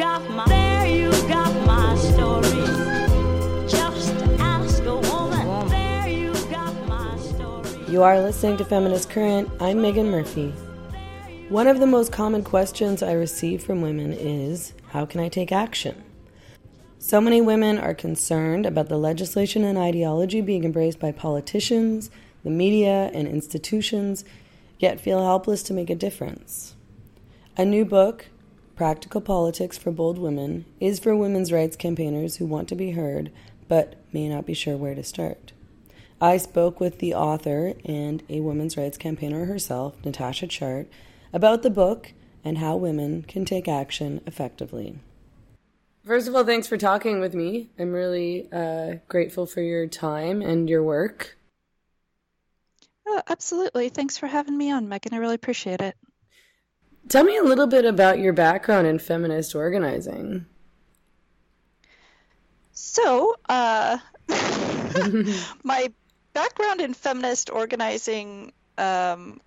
got my, there you got my story. Just ask a woman. There you got my story. You are listening to Feminist Current. I'm Meghan Murphy. One of the most common questions I receive from women is How can I take action? So many women are concerned about the legislation and ideology being embraced by politicians, the media, and institutions, yet feel helpless to make a difference. A new book, Practical Politics for Bold Women, is for women's rights campaigners who want to be heard but may not be sure where to start. I spoke with the author and a women's rights campaigner herself, Natasha Chart, about the book and how women can take action effectively. First of all, thanks for talking with me. I'm really uh, grateful for your time and your work. Oh, absolutely. Thanks for having me on, Meghan. I really appreciate it. Tell me a little bit about your background in feminist organizing. So, uh, my background in feminist organizing, um,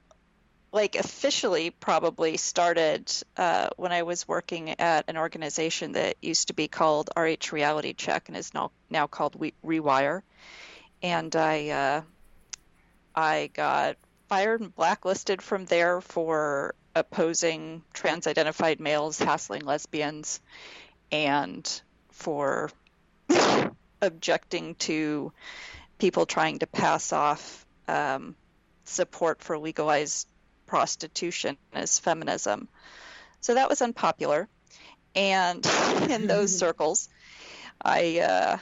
like officially, probably started uh, when I was working at an organization that used to be called RH Reality Check and is now now called Rewire. And I uh, I got fired and blacklisted from there for opposing trans identified males hassling lesbians and for objecting to people trying to pass off um, support for legalized prostitution as feminism. So that was unpopular. And in those circles, I uh,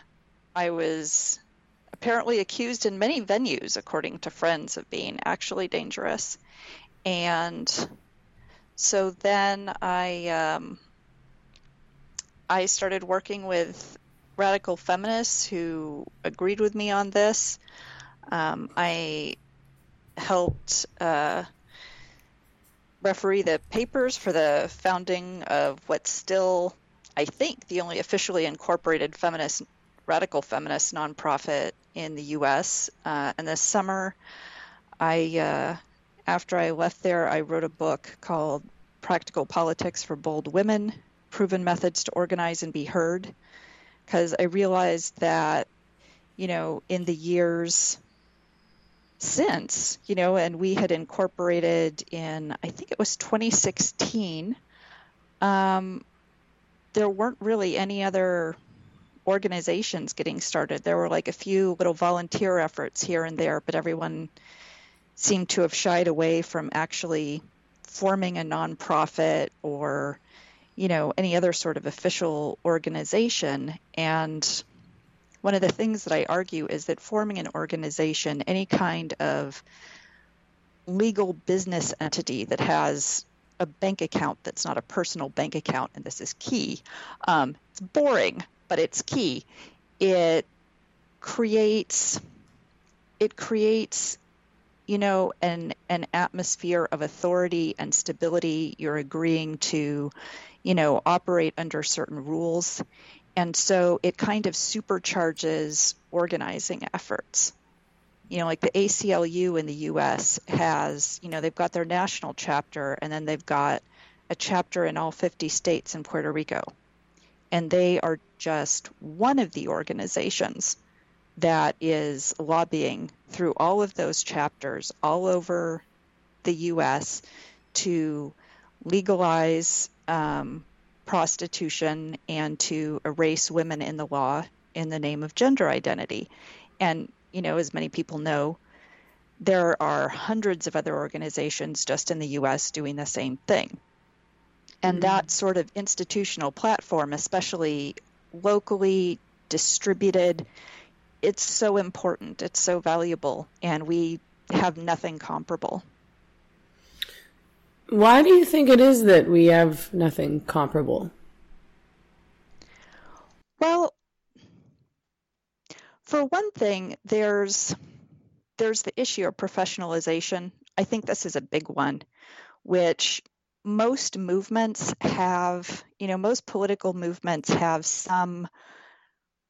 I was apparently accused in many venues, according to friends, of being actually dangerous. And so then I um, I started working with radical feminists who agreed with me on this. Um, I helped uh, referee the papers for the founding of what's still, I think, the only officially incorporated feminist radical feminist nonprofit in the U.S. Uh, and this summer, I uh, after I left there, I wrote a book called Practical Politics for Bold Women: Proven Methods to Organize and Be Heard, because I realized that, you know, in the years since, you know, and we had incorporated in I think it was 2016. Um, there weren't really any other organizations getting started. There were like a few little volunteer efforts here and there, but everyone seemed to have shied away from actually forming a nonprofit or you know any other sort of official organization and one of the things that I argue is that forming an organization, any kind of legal business entity that has a bank account that's not a personal bank account, and this is key, um, it's boring but it's key. It creates it creates you know an an atmosphere of authority and stability. You're agreeing to you know operate under certain rules. And so it kind of supercharges organizing efforts. You know like the ACLU in the US has you know they've got their national chapter and then they've got a chapter in all 50 states and Puerto Rico. And they are just one of the organizations that is lobbying through all of those chapters all over the U.S. to legalize um, prostitution and to erase women in the law in the name of gender identity. And, you know, as many people know, there are hundreds of other organizations just in the U.S. doing the same thing. And mm-hmm. that sort of institutional platform, especially locally distributed, it's so important. It's so valuable. And we have nothing comparable. Why do you think it is that we have nothing comparable? Well, for one thing, there's there's the issue of professionalization. I think this is a big one, which most movements have, you know, most political movements have some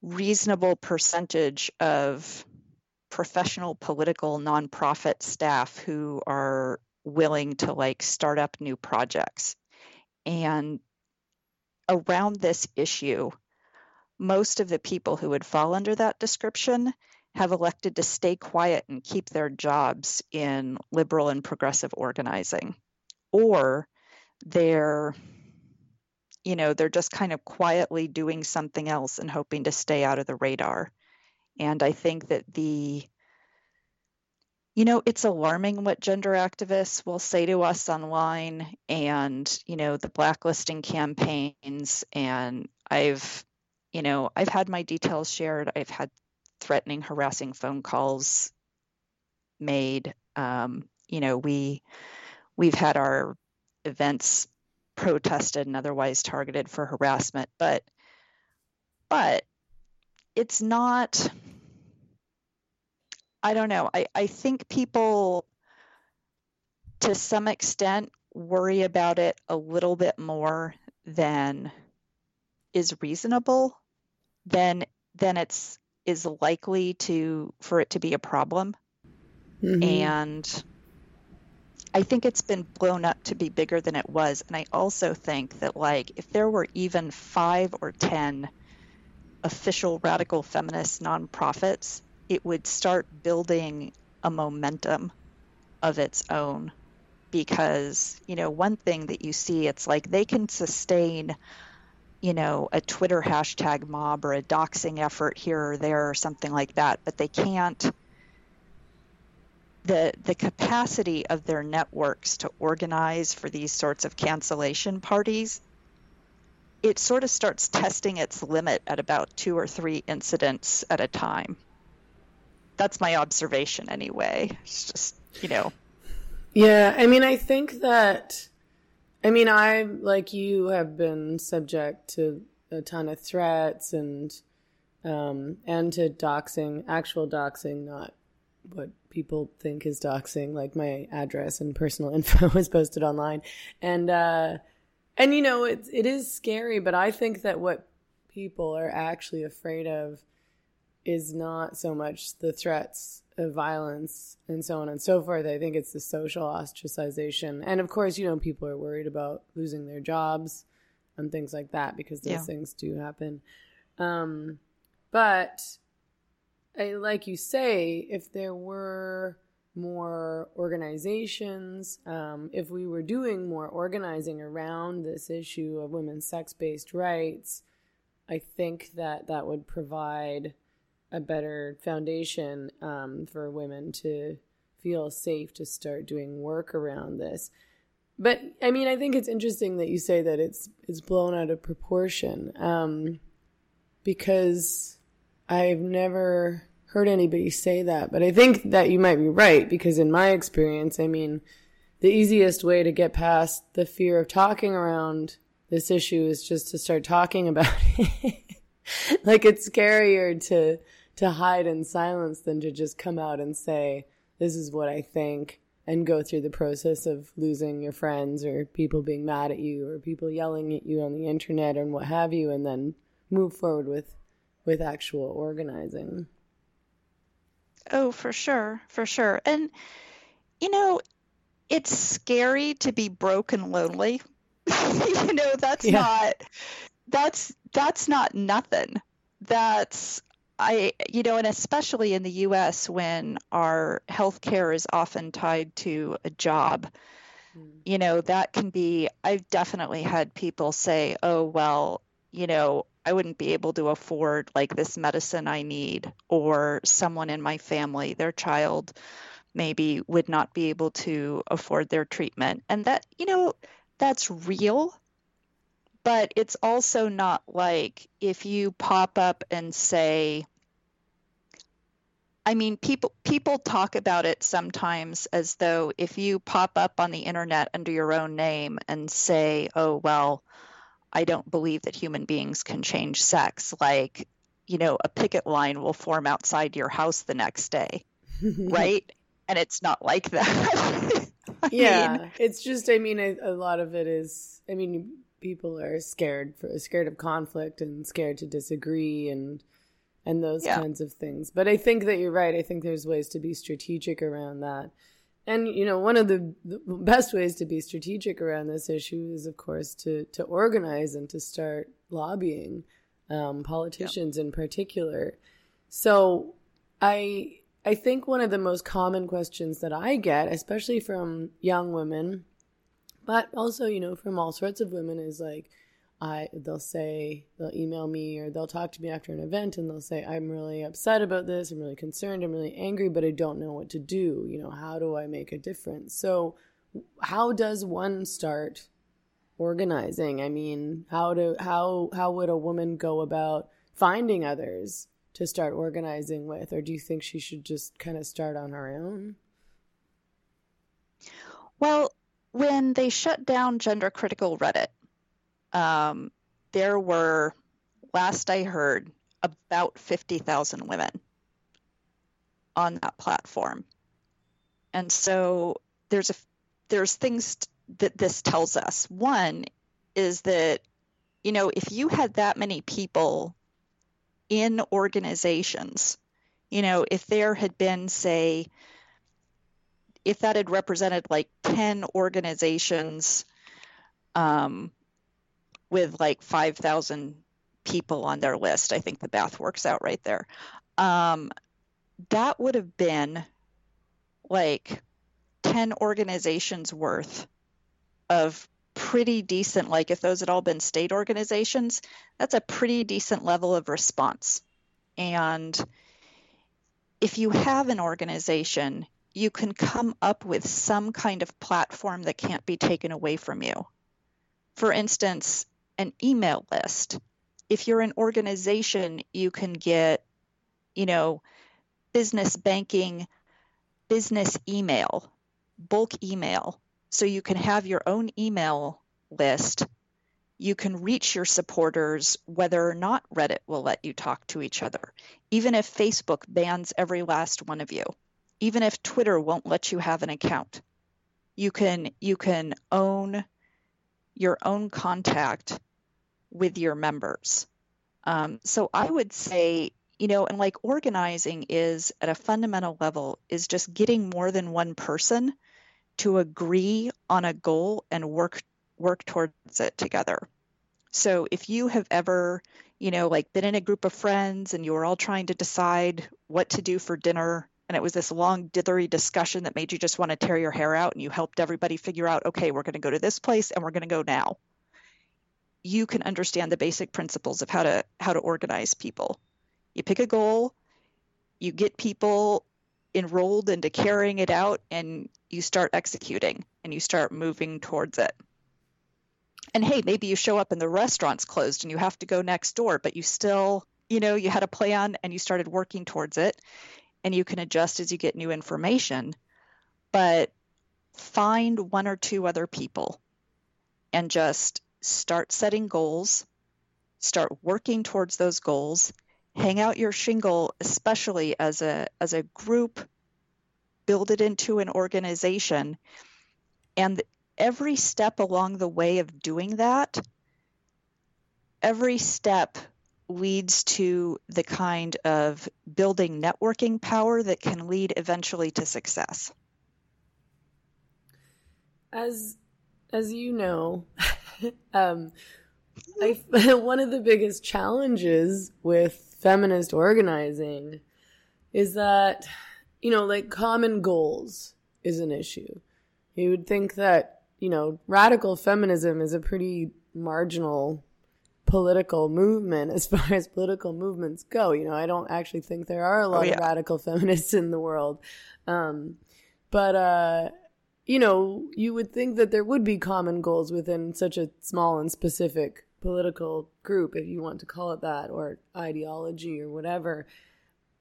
reasonable percentage of professional political nonprofit staff who are willing to like start up new projects. And around this issue, most of the people who would fall under that description have elected to stay quiet and keep their jobs in liberal and progressive organizing. Or they're you know, they're just kind of quietly doing something else and hoping to stay out of the radar. And I think that the you know, it's alarming what gender activists will say to us online and, you know, the blacklisting campaigns. And I've, you know, I've had my details shared. I've had threatening, harassing phone calls made. Um, you know, we, we've had our events protested and otherwise targeted for harassment, but, but it's not, I don't know. I, I think people, to some extent, worry about it a little bit more than is reasonable. Then, then it's is likely to for it to be a problem. Mhm. And I think it's been blown up to be bigger than it was. And I also think that, like, if there were even five or 10 official radical feminist nonprofits, it would start building a momentum of its own. Because, you know, one thing that you see, it's like they can sustain, you know, a Twitter hashtag mob or a doxing effort here or there or something like that, but they can't the the capacity of their networks to organize for these sorts of cancellation parties it sort of starts testing its limit at about two or three incidents at a time. That's my observation anyway. It's just you know. Yeah, I mean, I think that, I mean, I, like you, have been subject to a ton of threats and, um, and to doxing, actual doxing, not what people think is doxing, like my address and personal info is posted online. And, uh, and you know, it, it is scary, but I think that what people are actually afraid of is not so much the threats of violence and so on and so forth. I think it's the social ostracization. And of course, you know, people are worried about losing their jobs and things like that because those Yeah. things do happen. Um, but Like you say, if there were more organizations, um, if we were doing more organizing around this issue of women's sex based rights, I think that that would provide a better foundation um, for women to feel safe to start doing work around this. But I mean, I think it's interesting that you say that it's it's blown out of proportion um, because I've never heard anybody say that. But I think that you might be right because in my experience, I mean, the easiest way to get past the fear of talking around this issue is just to start talking about it. like it's scarier to to hide in silence than to just come out and say this is what I think and go through the process of losing your friends or people being mad at you or people yelling at you on the internet and what have you and then move forward with with actual organizing. Oh, for sure, for sure. And you know, it's scary to be broke and lonely. you know, that's Yeah. not that's that's not nothing. That's I you know, and especially in the US when our health care is often tied to a job, mm. you know, that can be I've definitely had people say, "Oh, well, you know, I wouldn't be able to afford like this medicine I need," or someone in my family, their child maybe would not be able to afford their treatment. And that, you know, that's real, but it's also not like if you pop up and say, I mean, people people talk about it sometimes as though if you pop up on the internet under your own name and say, "Oh, well, I don't believe that human beings can change sex," like, you know, a picket line will form outside your house the next day, right? And it's not like that. I yeah, mean, it's just I mean a, a lot of it is I mean people are scared for scared of conflict and scared to disagree and and those Yeah. kinds of things. But I think that you're right. I think there's ways to be strategic around that. And you know, one of the, best ways to be strategic around this issue is, of course, to to organize and to start lobbying um, politicians in particular. So, I I think one of the most common questions that I get, especially from young women, but also you know from all sorts of women, is like, I they'll say they'll email me or they'll talk to me after an event and they'll say I'm really upset about this, I'm really concerned, I'm really angry, but I don't know what to do. You know, how do I make a difference? So how does one start organizing? I mean, how do how how would a woman go about finding others to start organizing with or do you think she should just kind of start on her own? Well, when they shut down gender critical Reddit, um, there were, last I heard, about 50,000 women on that platform. And so there's a there's things that this tells us. One is that you know, if you had that many people in organizations, you know, if there had been say if that had represented like 10 organizations um, with like 5,000 people on their list. I think the math works out right there. Um, that would have been like 10 organizations worth of pretty decent, like if those had all been state organizations, that's a pretty decent level of response. And if you have an organization, you can come up with some kind of platform that can't be taken away from you. For instance, an email list. If you're an organization, you can get, you know, business banking, business email, bulk email. So you can have your own email list. You can reach your supporters whether or not Reddit will let you talk to each other, even if Facebook bans every last one of you, even if Twitter won't let you have an account. You can you can own your own contact with your members. Um, so I would say, you know, and like organizing is at a fundamental level is just getting more than one person to agree on a goal and work work towards it together. So if you have ever, you know, like been in a group of friends and you were all trying to decide what to do for dinner and it was this long dithery discussion that made you just want to tear your hair out and you helped everybody figure out okay we're going to go to this place and we're going to go now you can understand the basic principles of how to how to organize people. You pick a goal, you get people enrolled into carrying it out and you start executing and you start moving towards it. And hey, maybe you show up and the restaurant's closed and you have to go next door, but you still, you know, you had a plan and you started working towards it and you can adjust as you get new information. But find one or two other people and just start setting goals, start working towards those goals, hang out your shingle, especially as a as a group, build it into an organization, and every step along the way of doing that, every step leads to the kind of building networking power that can lead eventually to success. As as you know, um, I, one of the biggest challenges with feminist organizing is that, you know, like common goals is an issue. You would think that, you know, radical feminism is a pretty marginal political movement as far as political movements go. You know, I don't actually think there are a lot oh, yeah. of radical feminists in the world. Um, but, uh, you know, you would think that there would be common goals within such a small and specific political group, if you want to call it that, or ideology or whatever.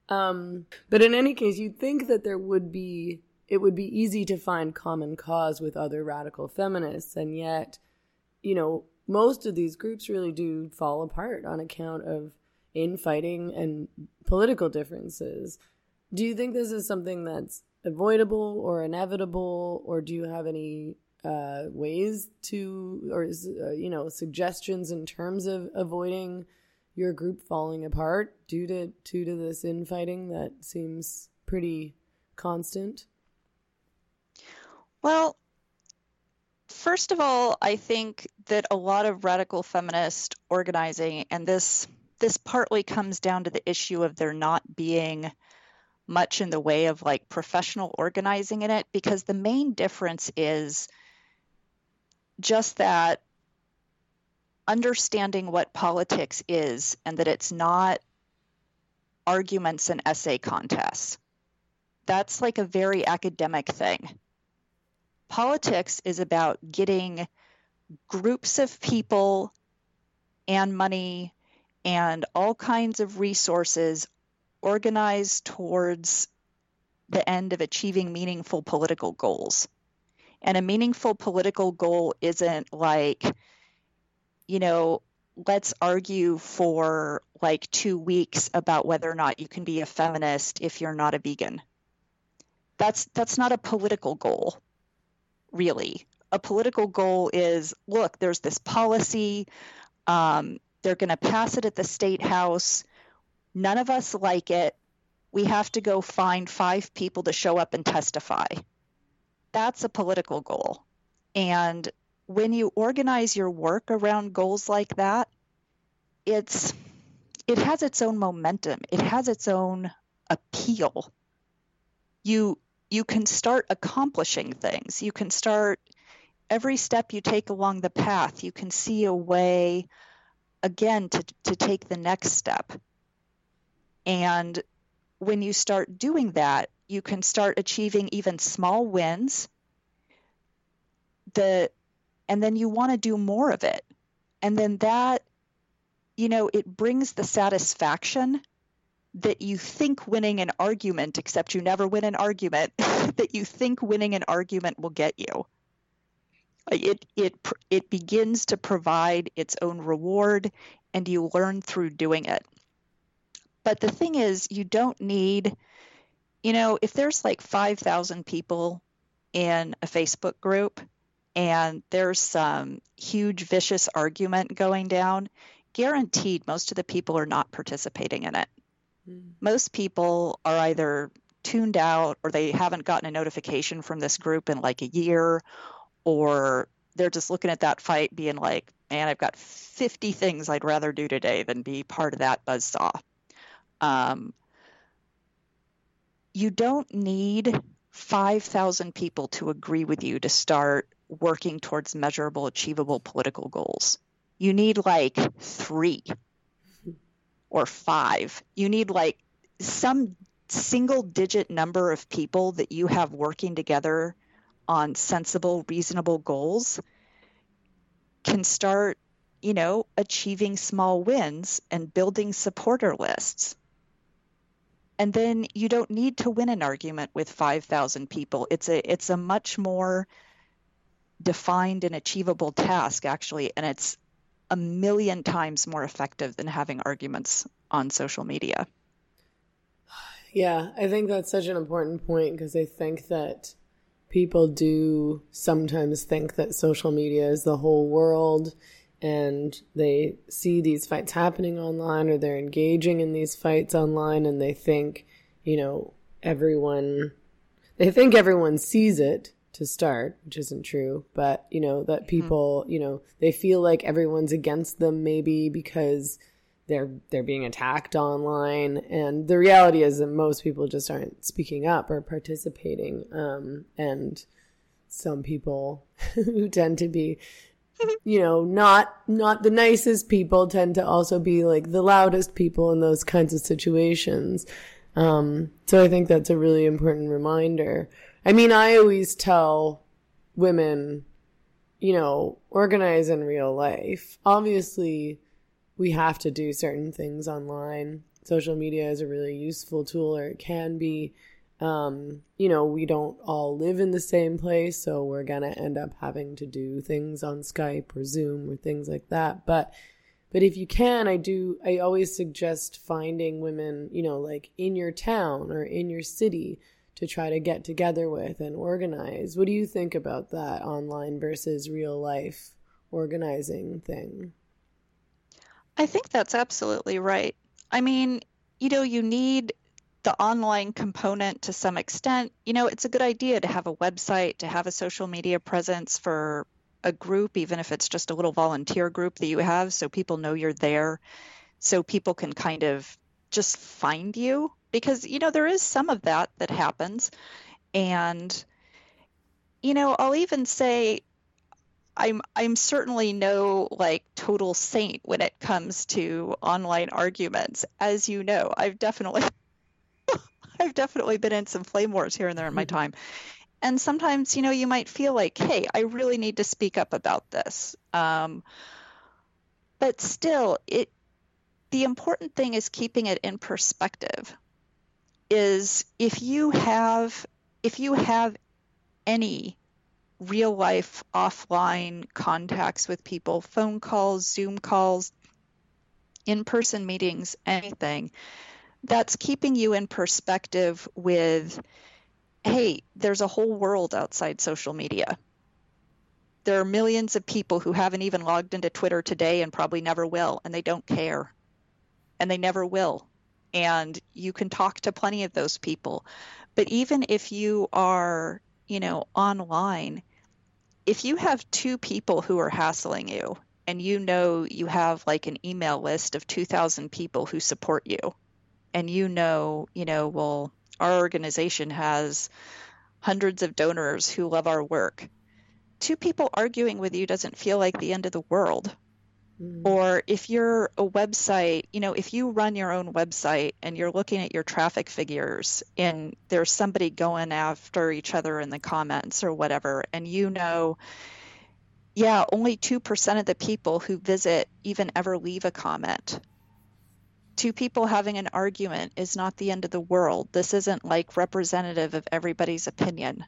Um, but in any case, you'd think that there would be, it would be easy to find common cause with other radical feminists. And yet, you know, most of these groups really do fall apart on account of infighting and political differences. Do you think this is something that's avoidable or inevitable, or do you have any uh, ways to, or uh, you know, suggestions in terms of avoiding your group falling apart due to due to this infighting that seems pretty constant? Well, first of all, I think that a lot of radical feminist organizing, and this this partly comes down to the issue of there not being much in the way of like professional organizing in it, because the main difference is just that understanding what politics is and that it's not arguments and essay contests. That's like a very academic thing politics is about getting groups of people and money and all kinds of resources organized towards the end of achieving meaningful political goals. And a meaningful political goal isn't like, you know, let's argue for like two weeks about whether or not you can be a feminist if you're not a vegan. That's that's not a political goal really. A political goal is look, there's this policy. Um, they're going to pass it at the state house. None of us like it. We have to go find five people to show up and testify. That's a political goal. And when you organize your work around goals like that, it's it has its own momentum. It has its own appeal. You you can start accomplishing things. You can start every step you take along the path, you can see a way again to, to take the next step. And when you start doing that, you can start achieving even small wins. The and then you want to do more of it. And then that, you know, it brings the satisfaction that you think winning an argument, except you never win an argument, that you think winning an argument will get you. It, it, it begins to provide its own reward, and you learn through doing it. But the thing is, you don't need, you know, if there's like 5,000 people in a Facebook group and there's some huge vicious argument going down, guaranteed most of the people are not participating in it. Mm. Most people are either tuned out or they haven't gotten a notification from this group in like a year or they're just looking at that fight being like, man, I've got 50 things I'd rather do today than be part of that buzzsaw. Um, you don't need 5,000 people to agree with you to start working towards measurable, achievable political goals. You need like three or five. You need like some single digit number of people that you have working together on sensible, reasonable goals can start, you know, achieving small wins and building supporter lists. And then you don't need to win an argument with 5,000 people. It's a it's a much more defined and achievable task actually and it's a million times more effective than having arguments on social media. Yeah, I think that's such an important point because I think that people do sometimes think that social media is the whole world and they see these fights happening online or they're engaging in these fights online and they think, you know, everyone they think everyone sees it to start, which isn't true, but you know, that mm-hmm. people, you know, they feel like everyone's against them maybe because they're they're being attacked online and the reality is that most people just aren't speaking up or participating um, and some people who tend to be you know not not the nicest people tend to also be like the loudest people in those kinds of situations um, so i think that's a really important reminder I mean, I always tell women, you know, organize in real life. Obviously, we have to do certain things online. Social media is a really useful tool, or it can be. Um, you know, we don't all live in the same place, so we're gonna end up having to do things on Skype or Zoom or things like that. But but if you can, I do I always suggest finding women, you know, like in your town or in your city to try to get together with and organize. What do you think about that online versus real life organizing thing? I think that's absolutely right. I mean, you know, you need the online component to some extent, you know, it's a good idea to have a website, to have a social media presence for a group, even if it's just a little volunteer group that you have, so people know you're there, so people can kind of just find you. Because, you know, there is some of that that happens. And, you know, I'll even say, I'm I'm certainly no like total saint when it comes to online arguments. As you know, I've definitely I've definitely been in some flame wars here and there in my time. And sometimes, you know, you might feel like, hey, I really need to speak up about this. Um, but still, it the important thing is keeping it in perspective. Is if you have if you have any real life offline contacts with people, phone calls, Zoom calls, in person meetings, anything, that's keeping you in perspective with hey, there's a whole world outside social media. There are millions of people who haven't even logged into Twitter today and probably never will, and they don't care. And they never will. And you can talk to plenty of those people. But even if you are, you know, online, if you have two people who are hassling you and you know you have like an email list of 2,000 people who support you, and you know, you know, well, our organization has hundreds of donors who love our work. Two people arguing with you doesn't feel like the end of the world. Mm. Or if you're a website, you know, if you run your own website and you're looking at your traffic figures and there's somebody going after each other in the comments or whatever, and you know, yeah, only 2% of the people who visit even ever leave a comment two people having an argument is not the end of the world. This isn't like representative of everybody's opinion.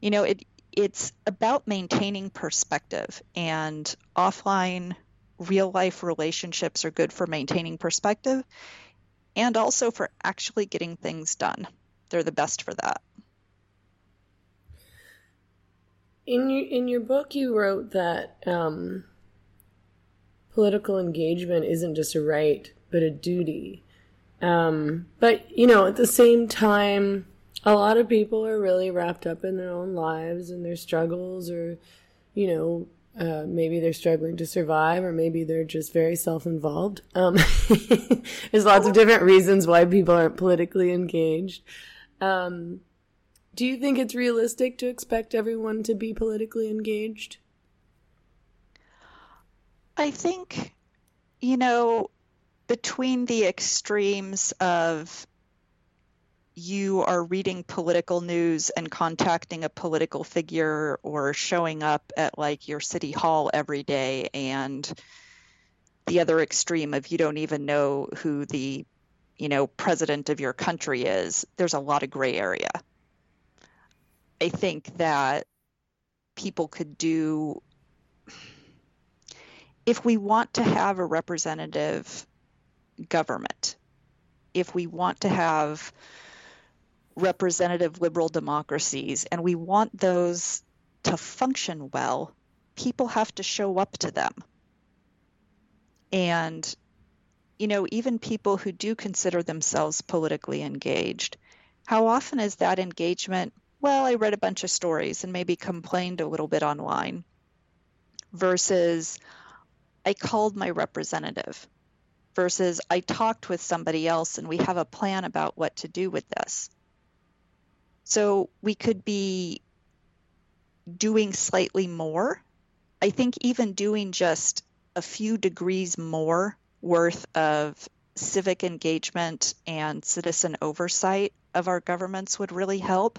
You know, it it's about maintaining perspective and offline real life relationships are good for maintaining perspective and also for actually getting things done. They're the best for that. In your in your book, you wrote that um, political engagement isn't just a right but a duty. Um, but, you know, at the same time, a lot of people are really wrapped up in their own lives and their struggles, or, you know, uh, maybe they're struggling to survive, or maybe they're just very self involved. Um, there's lots of different reasons why people aren't politically engaged. Um, do you think it's realistic to expect everyone to be politically engaged? I think, you know, between the extremes of you are reading political news and contacting a political figure or showing up at like your city hall every day and the other extreme of you don't even know who the you know president of your country is there's a lot of gray area. I think that people could do if we want to have a representative government. If we want to have representative liberal democracies and we want those to function well, people have to show up to them. And, you know, even people who do consider themselves politically engaged, how often is that engagement? Well, I read a bunch of stories and maybe complained a little bit online versus I called my representative versus I talked with somebody else and we have a plan about what to do with this. So we could be doing slightly more. I think even doing just a few degrees more worth of civic engagement and citizen oversight of our governments would really help.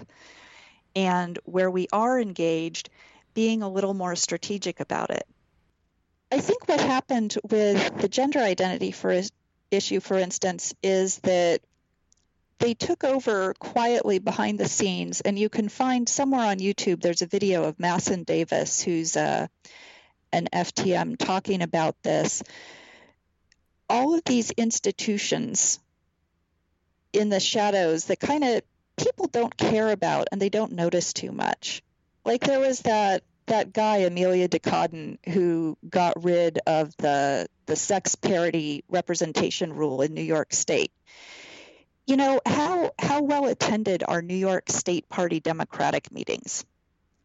And where we are engaged, being a little more strategic about it. I think what happened with the gender identity for issue, for instance, is that they took over quietly behind the scenes, and you can find somewhere on YouTube. There's a video of Masen Davis, who's a, uh, an FTM, talking about this. All of these institutions in the shadows that kind of people don't care about and they don't notice too much. Like there was that that guy Amelia Decaudin who got rid of the the sex parity representation rule in New York State. you know, how how well attended are New York State Party Democratic meetings?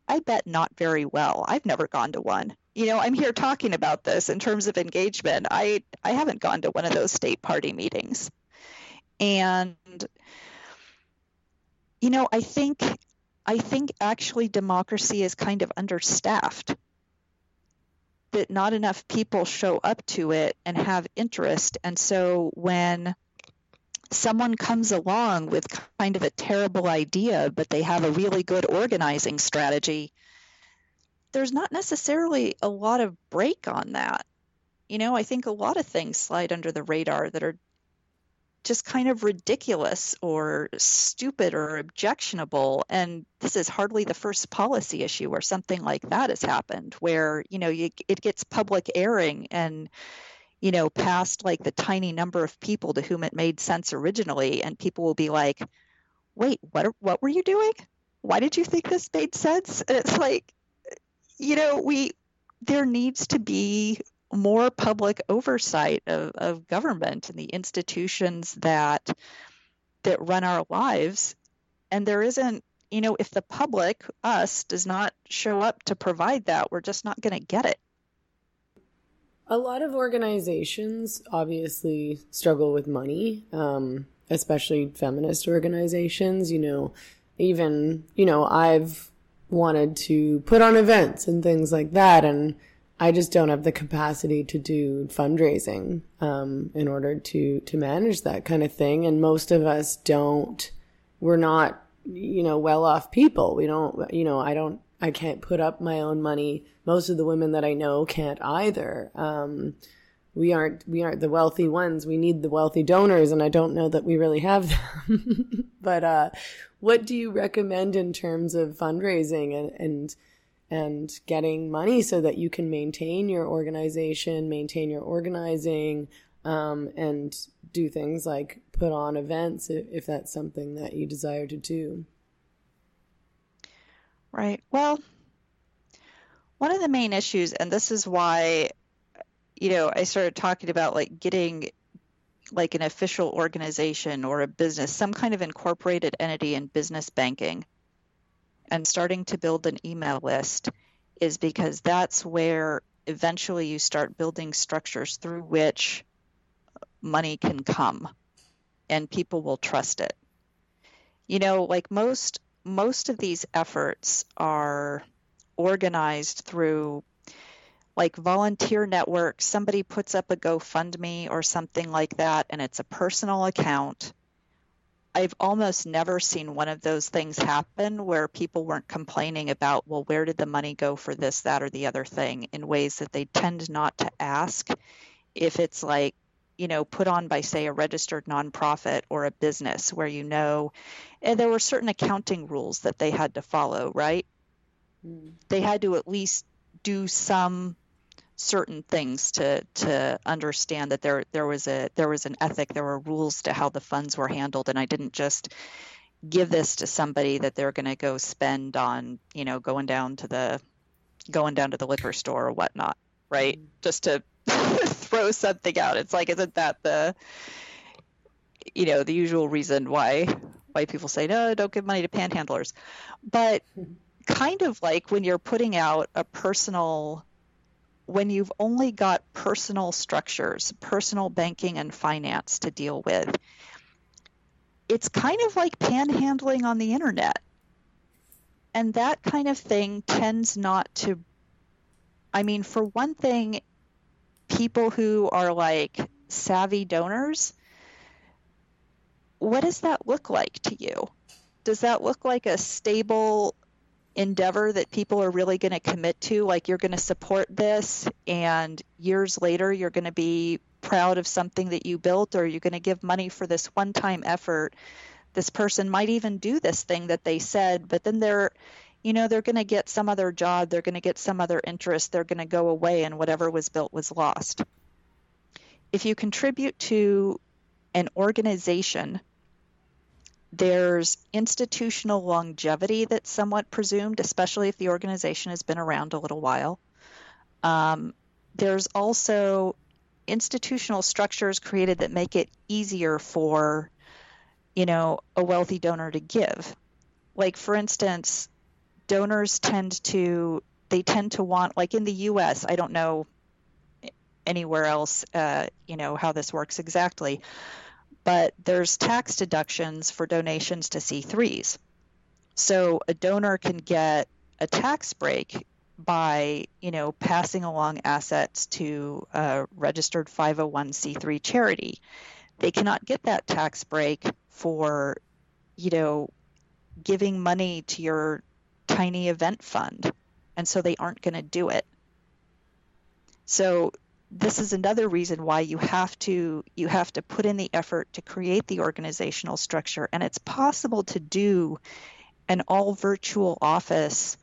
I bet not very well. I've never gone to one. You know, I'm here talking about this in terms of engagement. I I haven't gone to one of those state party meetings. And you know, I think I think actually democracy is kind of understaffed. That not enough people show up to it and have interest. And so when someone comes along with kind of a terrible idea, but they have a really good organizing strategy, there's not necessarily a lot of break on that. You know, I think a lot of things slide under the radar that are just kind of ridiculous or stupid or objectionable. And this is hardly the first policy issue where something like that has happened, where, you know, you, it gets public airing and, you know, past like the tiny number of people to whom it made sense originally. And people will be like, wait, what, what were you doing? Why did you think this made sense? And it's like, you know, we, there needs to be more public oversight of, of government and the institutions that that run our lives. And there isn't you know if the public us does not show up to provide that we're just not going to get it. A lot of organizations obviously struggle with money um, especially feminist organizations you know even you know i've wanted to put on events and things like that and I just don't have the capacity to do fundraising um, in order to to manage that kind of thing. And most of us don't. We're not, you know, well off people. We don't, you know, I don't. I can't put up my own money. Most of the women that I know can't either. Um, we aren't we aren't the wealthy ones. We need the wealthy donors, and I don't know that we really have them. but uh, what do you recommend in terms of fundraising and and and getting money so that you can maintain your organization, maintain your organizing, um, and do things like put on events if, if that's something that you desire to do. Right. Well, one of the main issues, and this is why, you know, I started talking about like getting like an official organization or a business, some kind of incorporated entity in business banking and starting to build an email list is because that's where eventually you start building structures through which money can come and people will trust it. You know, like most most of these efforts are organized through like volunteer networks. Somebody puts up a GoFundMe or something like that, and it's a personal account I've almost never seen one of those things happen where people weren't complaining about, well, where did the money go for this, that, or the other thing in ways that they tend not to ask if it's like, you know, put on by, say, a registered nonprofit or a business where you know, and there were certain accounting rules that they had to follow, right? Mm. They had to at least do some certain things to to understand that there there was a there was an ethic there were rules to how the funds were handled. And I didn't just give this to somebody that they're going to go spend on you know going down to the going down to the liquor store or whatnot right? Mm-hmm. just to throw something out. It's like isn't that the you know the usual reason why why people say no don't give money to panhandlers. But kind of like when you're putting out a personal when you've only got personal structures, personal banking and finance to deal with, it's kind of like panhandling on the internet. And that kind of thing tends not to, I mean, for one thing, people who are like savvy donors, what does that look like to you? Does that look like a stable endeavor that people are really going to commit to like you're going to support this and years later you're going to be proud of something that you built or you're going to give money for this one time effort. This person might even do this thing that they said but then they're you know they're going to get some other job they're going to get some other interest they're going to go away and whatever was built was lost. If you contribute to an organization there's institutional longevity that's somewhat presumed, especially if the organization has been around a little while. Um, there's also institutional structures created that make it easier for you know, a wealthy donor to give. Like for instance, donors tend to they tend to want like in the US, I don't know anywhere else uh, you know how this works exactly, but there's tax deductions for donations to C3s. So a donor can get a tax break by you know passing along assets to a registered 501c3 charity they cannot get that tax break for you know giving money to your tiny event fund and so they aren't going to do it so this is another reason why you have to you have to put in the effort to create the organizational structure. And it's possible to do an all virtual office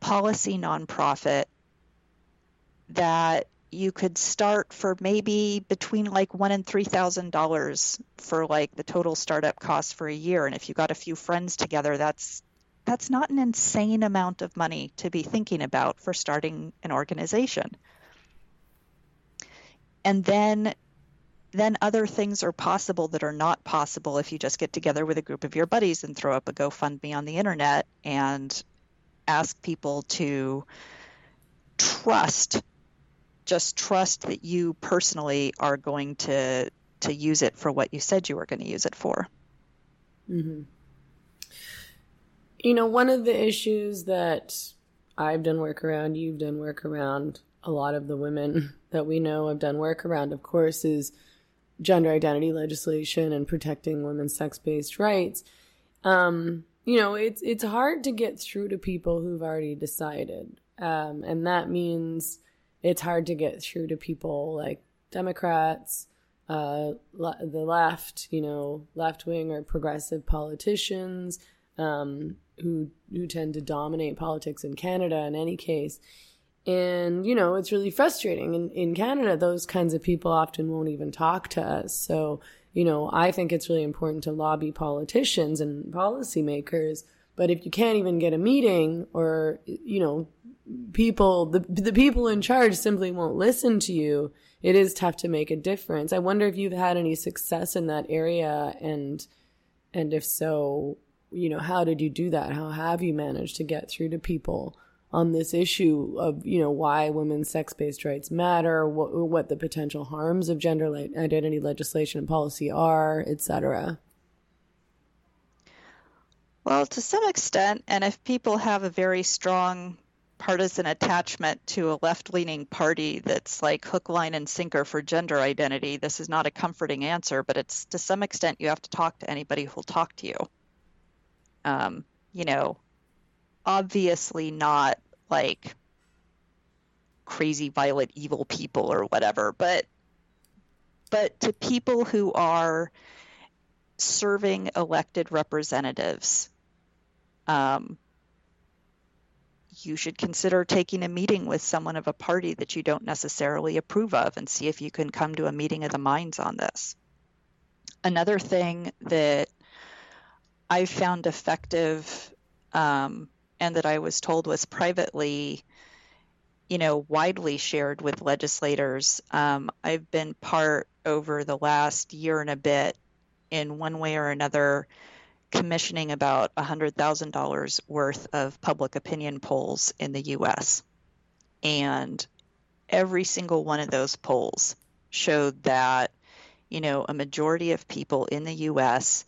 policy nonprofit that you could start for maybe between like one and three thousand dollars for like the total startup cost for a year. And if you got a few friends together that's that's not an insane amount of money to be thinking about for starting an organization and then then other things are possible that are not possible if you just get together with a group of your buddies and throw up a GoFundMe on the internet and ask people to trust just trust that you personally are going to to use it for what you said you were going to use it for. Mm-hmm. You know, one of the issues that I've done work around, you've done work around, a lot of the women that we know have done work around, of course, is gender identity legislation and protecting women's sex based rights. Um, you know, it's it's hard to get through to people who've already decided, um, and that means it's hard to get through to people like Democrats, uh, le- the left, you know, left wing or progressive politicians um, who who tend to dominate politics in Canada. In any case, and you know it's really frustrating. In in Canada, those kinds of people often won't even talk to us. So you know, I think it's really important to lobby politicians and policymakers. But if you can't even get a meeting or, you know, people, the, the people in charge simply won't listen to you, it is tough to make a difference. I wonder if you've had any success in that area and, and if so, you know, how did you do that? How have you managed to get through to people on this issue of you know why women's sex-based rights matter, what, what the potential harms of gender identity legislation and policy are, etc. Well, to some extent, and if people have a very strong partisan attachment to a left-leaning party that's like hook, line, and sinker for gender identity, this is not a comforting answer, but it's to some extent you have to talk to anybody who'll talk to you. Um, you know, obviously not like crazy violent evil people or whatever but but to people who are serving elected representatives um, you should consider taking a meeting with someone of a party that you don't necessarily approve of and see if you can come to a meeting of the minds on this. Another thing that i've found effective um, and that I was told was privately, you know, widely shared with legislators. Um, I've been part over the last year and a bit in one way or another commissioning about $100,000 worth of public opinion polls in the US. And every single one of those polls showed that, you know, a majority of people in the US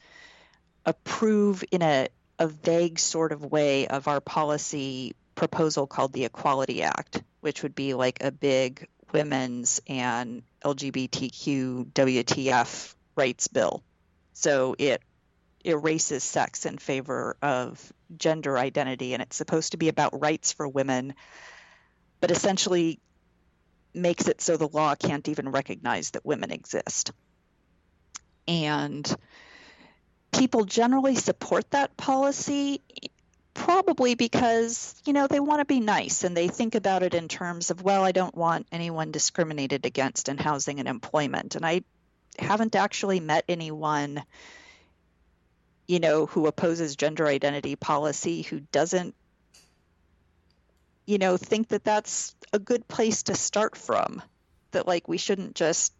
approve in a a vague sort of way of our policy proposal called the Equality Act, which would be like a big women's and LGBTQ WTF rights bill. So it erases sex in favor of gender identity, and it's supposed to be about rights for women, but essentially makes it so the law can't even recognize that women exist. And people generally support that policy probably because you know they want to be nice and they think about it in terms of well i don't want anyone discriminated against in housing and employment. And i haven't actually met anyone you know who opposes gender identity policy who doesn't you know think that that's a good place to start from that like we shouldn't just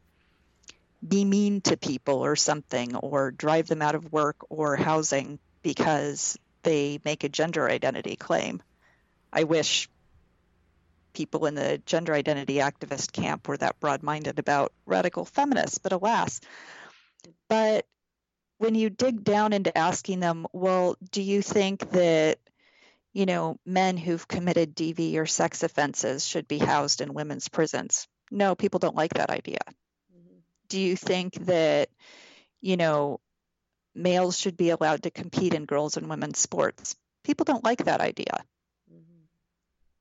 be mean to people or something or drive them out of work or housing because they make a gender identity claim. I wish people in the gender identity activist camp were that broad minded about radical feminists, but alas. But when you dig down into asking them, well, do you think that, you know, men who've committed DV or sex offenses should be housed in women's prisons? No, people don't like that idea. Mm-hmm. Do you think that, you know, males should be allowed to compete in girls and women's sports? People don't like that idea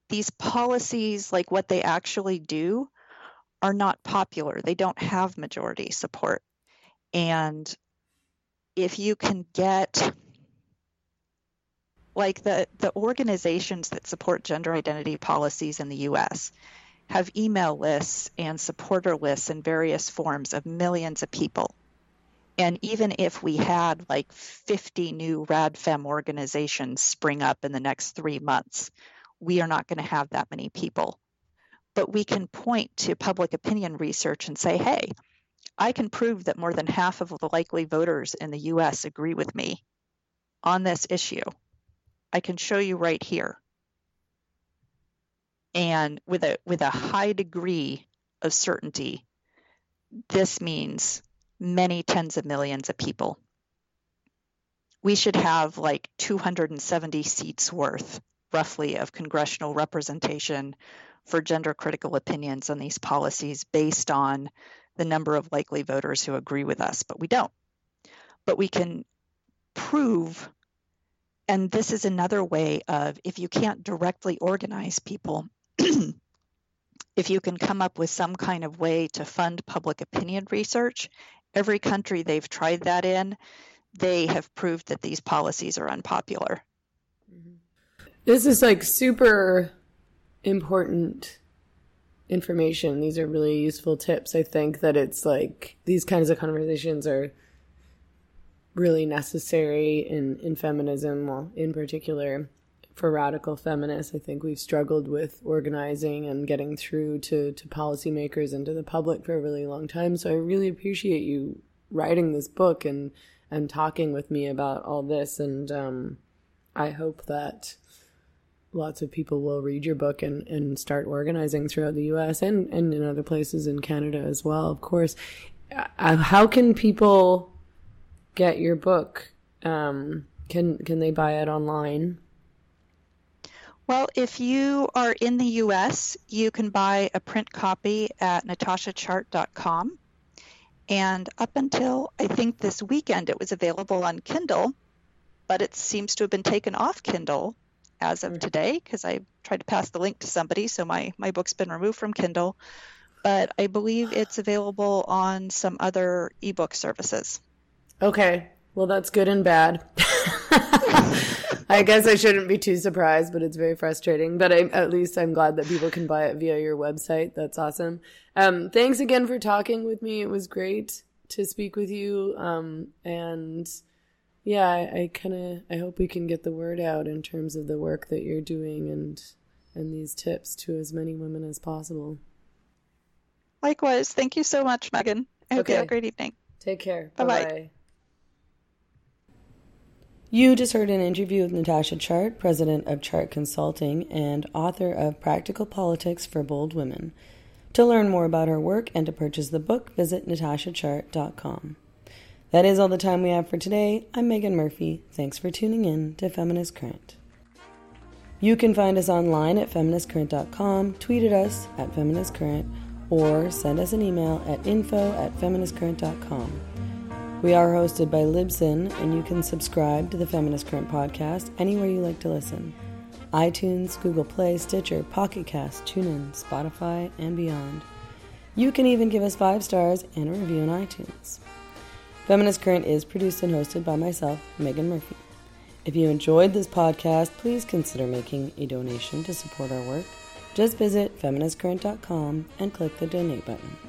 these policies, like what they actually do, are not popular. They don't have majority support. And if you can get like the, the organizations that support gender identity policies in the US have email lists and supporter lists in various forms of millions of people. And even if we had like 50 new RADFEM organizations spring up in the next three months, we are not going to have that many people. But we can point to public opinion research and say, hey, I can prove that more than half of the likely voters in the US agree with me on this issue. I can show you right here. And with a with a high degree of certainty, this means many tens of millions of people. We should have like 270 seats worth roughly of congressional representation for gender critical opinions on these policies based on the number of likely voters who agree with us, but we don't. But we can prove, and this is another way of if you can't directly organize people, if you can come up with some kind of way to fund public opinion research, every country they've tried that in, they have proved that these policies are unpopular. This is like super important information. These are really useful tips. I think that it's like these kinds of conversations are really necessary in, in feminism, well, in particular for radical feminists. I think we've struggled with organizing and getting through to, to policymakers and to the public for a really long time. So I really appreciate you writing this book and, and talking with me about all this. And um, I hope that lots of people will read your book and, and start organizing throughout the US and, and in other places in Canada as well, of course. Uh, how can people get your book? Um, can can they buy it online? Well, if you are in the US, you can buy a print copy at natashachart.com. And up until I think this weekend, it was available on Kindle, but it seems to have been taken off Kindle as of mm-hmm. today because I tried to pass the link to somebody, so my, my book's been removed from Kindle. But I believe it's available on some other ebook services. Okay. Well, that's good and bad. I guess I shouldn't be too surprised, but it's very frustrating. But I, at least I'm glad that people can buy it via your website. That's awesome. Um, thanks again for talking with me. It was great to speak with you. Um, and yeah, I, I kind of I hope we can get the word out in terms of the work that you're doing and and these tips to as many women as possible. Likewise, thank you so much, Meghan. I hope okay. you have a great evening. Take care. Bye bye. You just heard an interview with Natasha Chart, president of Chart Consulting and author of Practical Politics for Bold Women. To learn more about her work and to purchase the book, visit natashachart.com. That is all the time we have for today. I'm Meghan Murphy. Thanks for tuning in to Feminist Current. You can find us online at feministcurrent.com, tweet at us at feministcurrent, or send us an email at info at feministcurrent.com. We are hosted by Libsyn, and you can subscribe to the Feminist Current podcast anywhere you like to listen iTunes, Google Play, Stitcher, Pocket Cast, TuneIn, Spotify, and beyond. You can even give us five stars and a review on iTunes. Feminist Current is produced and hosted by myself, Meghan Murphy. If you enjoyed this podcast, please consider making a donation to support our work. Just visit feministcurrent.com and click the donate button.